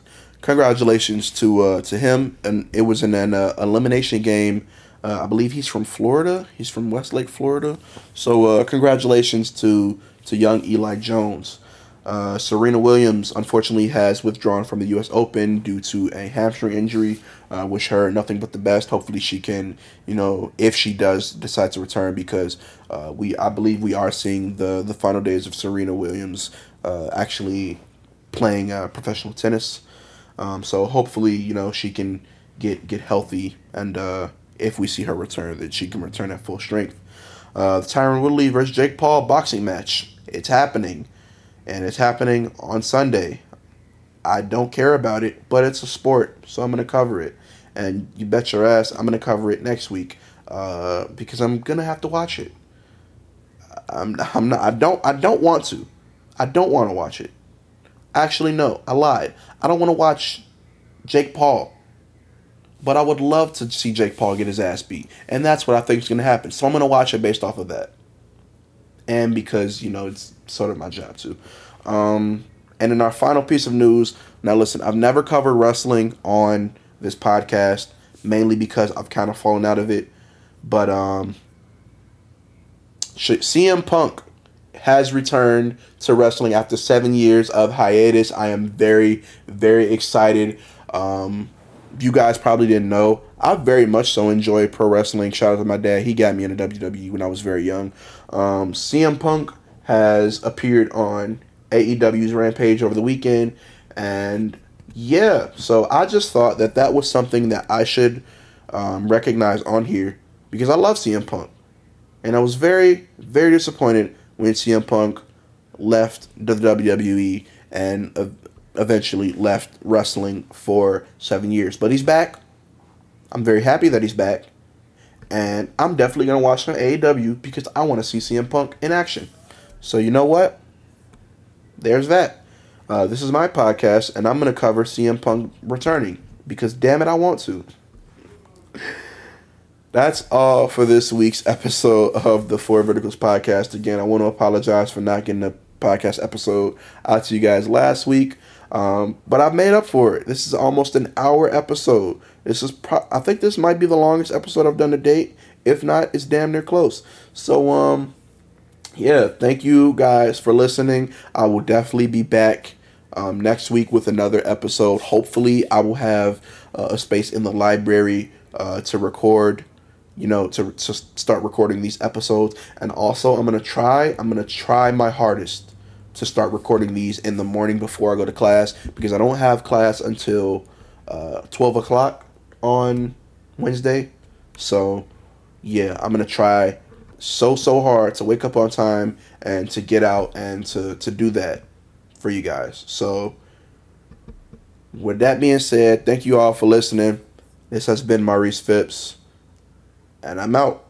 congratulations to uh, to him. And it was in an uh, elimination game. Uh, I believe he's from Florida. He's from Westlake, Florida. So uh, congratulations to to young Eli Jones. Uh, Serena Williams unfortunately has withdrawn from the U.S. Open due to a hamstring injury. Uh, wish her nothing but the best. Hopefully, she can, you know, if she does decide to return, because uh, we, I believe, we are seeing the the final days of Serena Williams uh, actually playing uh, professional tennis. Um, so hopefully, you know, she can get get healthy, and uh, if we see her return, that she can return at full strength. Uh, the Tyron Woodley versus Jake Paul boxing match. It's happening, and it's happening on Sunday. I don't care about it, but it's a sport, so I'm gonna cover it. And you bet your ass, I'm gonna cover it next week uh, because I'm gonna have to watch it. I'm, I'm not. I don't. I don't want to. I don't want to watch it. Actually, no, I lied. I don't want to watch Jake Paul. But I would love to see Jake Paul get his ass beat. And that's what I think is to happen. So I'm to watch it based off of that. And because, you know, it's sort of my job too. Um, and in our final piece of news, now listen, I've never covered wrestling on this podcast, mainly because I've kind of fallen out of it. But um, CM Punk has returned to wrestling after seven years of hiatus. I am very, very excited. Um, you guys probably didn't know. I very much so enjoy pro wrestling. Shout out to my dad. He got me into WWE when I was very young. Um, CM Punk has appeared on AEW's Rampage over the weekend. And yeah, so I just thought that that was something that I should um, recognize on here because I love CM Punk. And I was very, very disappointed when CM Punk left the WWE and eventually left wrestling for seven years. But he's back. I'm very happy that he's back. And I'm definitely going to watch some AEW because I want to see CM Punk in action. So, you know what? There's that. Uh, this is my podcast, and I'm going to cover CM Punk returning because, damn it, I want to that's all for this week's episode of the Four Verticals podcast. Again, I want to apologize for not getting the podcast episode out to you guys last week. Um, but I've made up for it. This is almost an hour episode. This is pro- I think this might be the longest episode I've done to date. If not, it's damn near close. So um yeah, thank you guys for listening. I will definitely be back um, next week with another episode. Hopefully, I will have uh, a space in the library uh, to record you know to, to start recording these episodes and also i'm gonna try i'm gonna try my hardest to start recording these in the morning before i go to class because i don't have class until uh, 12 o'clock on wednesday so yeah i'm gonna try so so hard to wake up on time and to get out and to to do that for you guys so with that being said thank you all for listening this has been maurice phipps and I'm out.